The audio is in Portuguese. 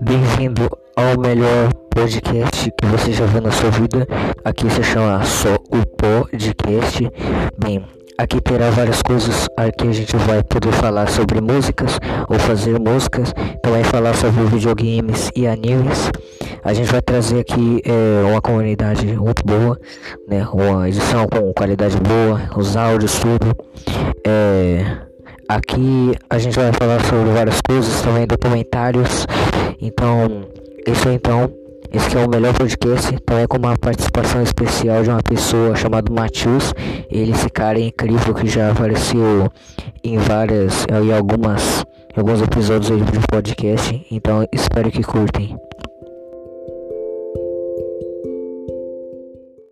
Bem-vindo ao melhor podcast que você já viu na sua vida. Aqui se chama só o podcast. Bem, aqui terá várias coisas. Aqui a gente vai poder falar sobre músicas ou fazer músicas. Também falar sobre videogames e animes. A gente vai trazer aqui é, uma comunidade muito boa, né? Uma edição com qualidade boa, os áudios, tudo. É, Aqui a gente vai falar sobre várias coisas, também documentários. Então, esse então, esse é o melhor podcast, também com uma participação especial de uma pessoa chamada Matheus. Ele, esse cara é incrível que já apareceu em várias, em algumas, em alguns episódios de podcast. Então, espero que curtem.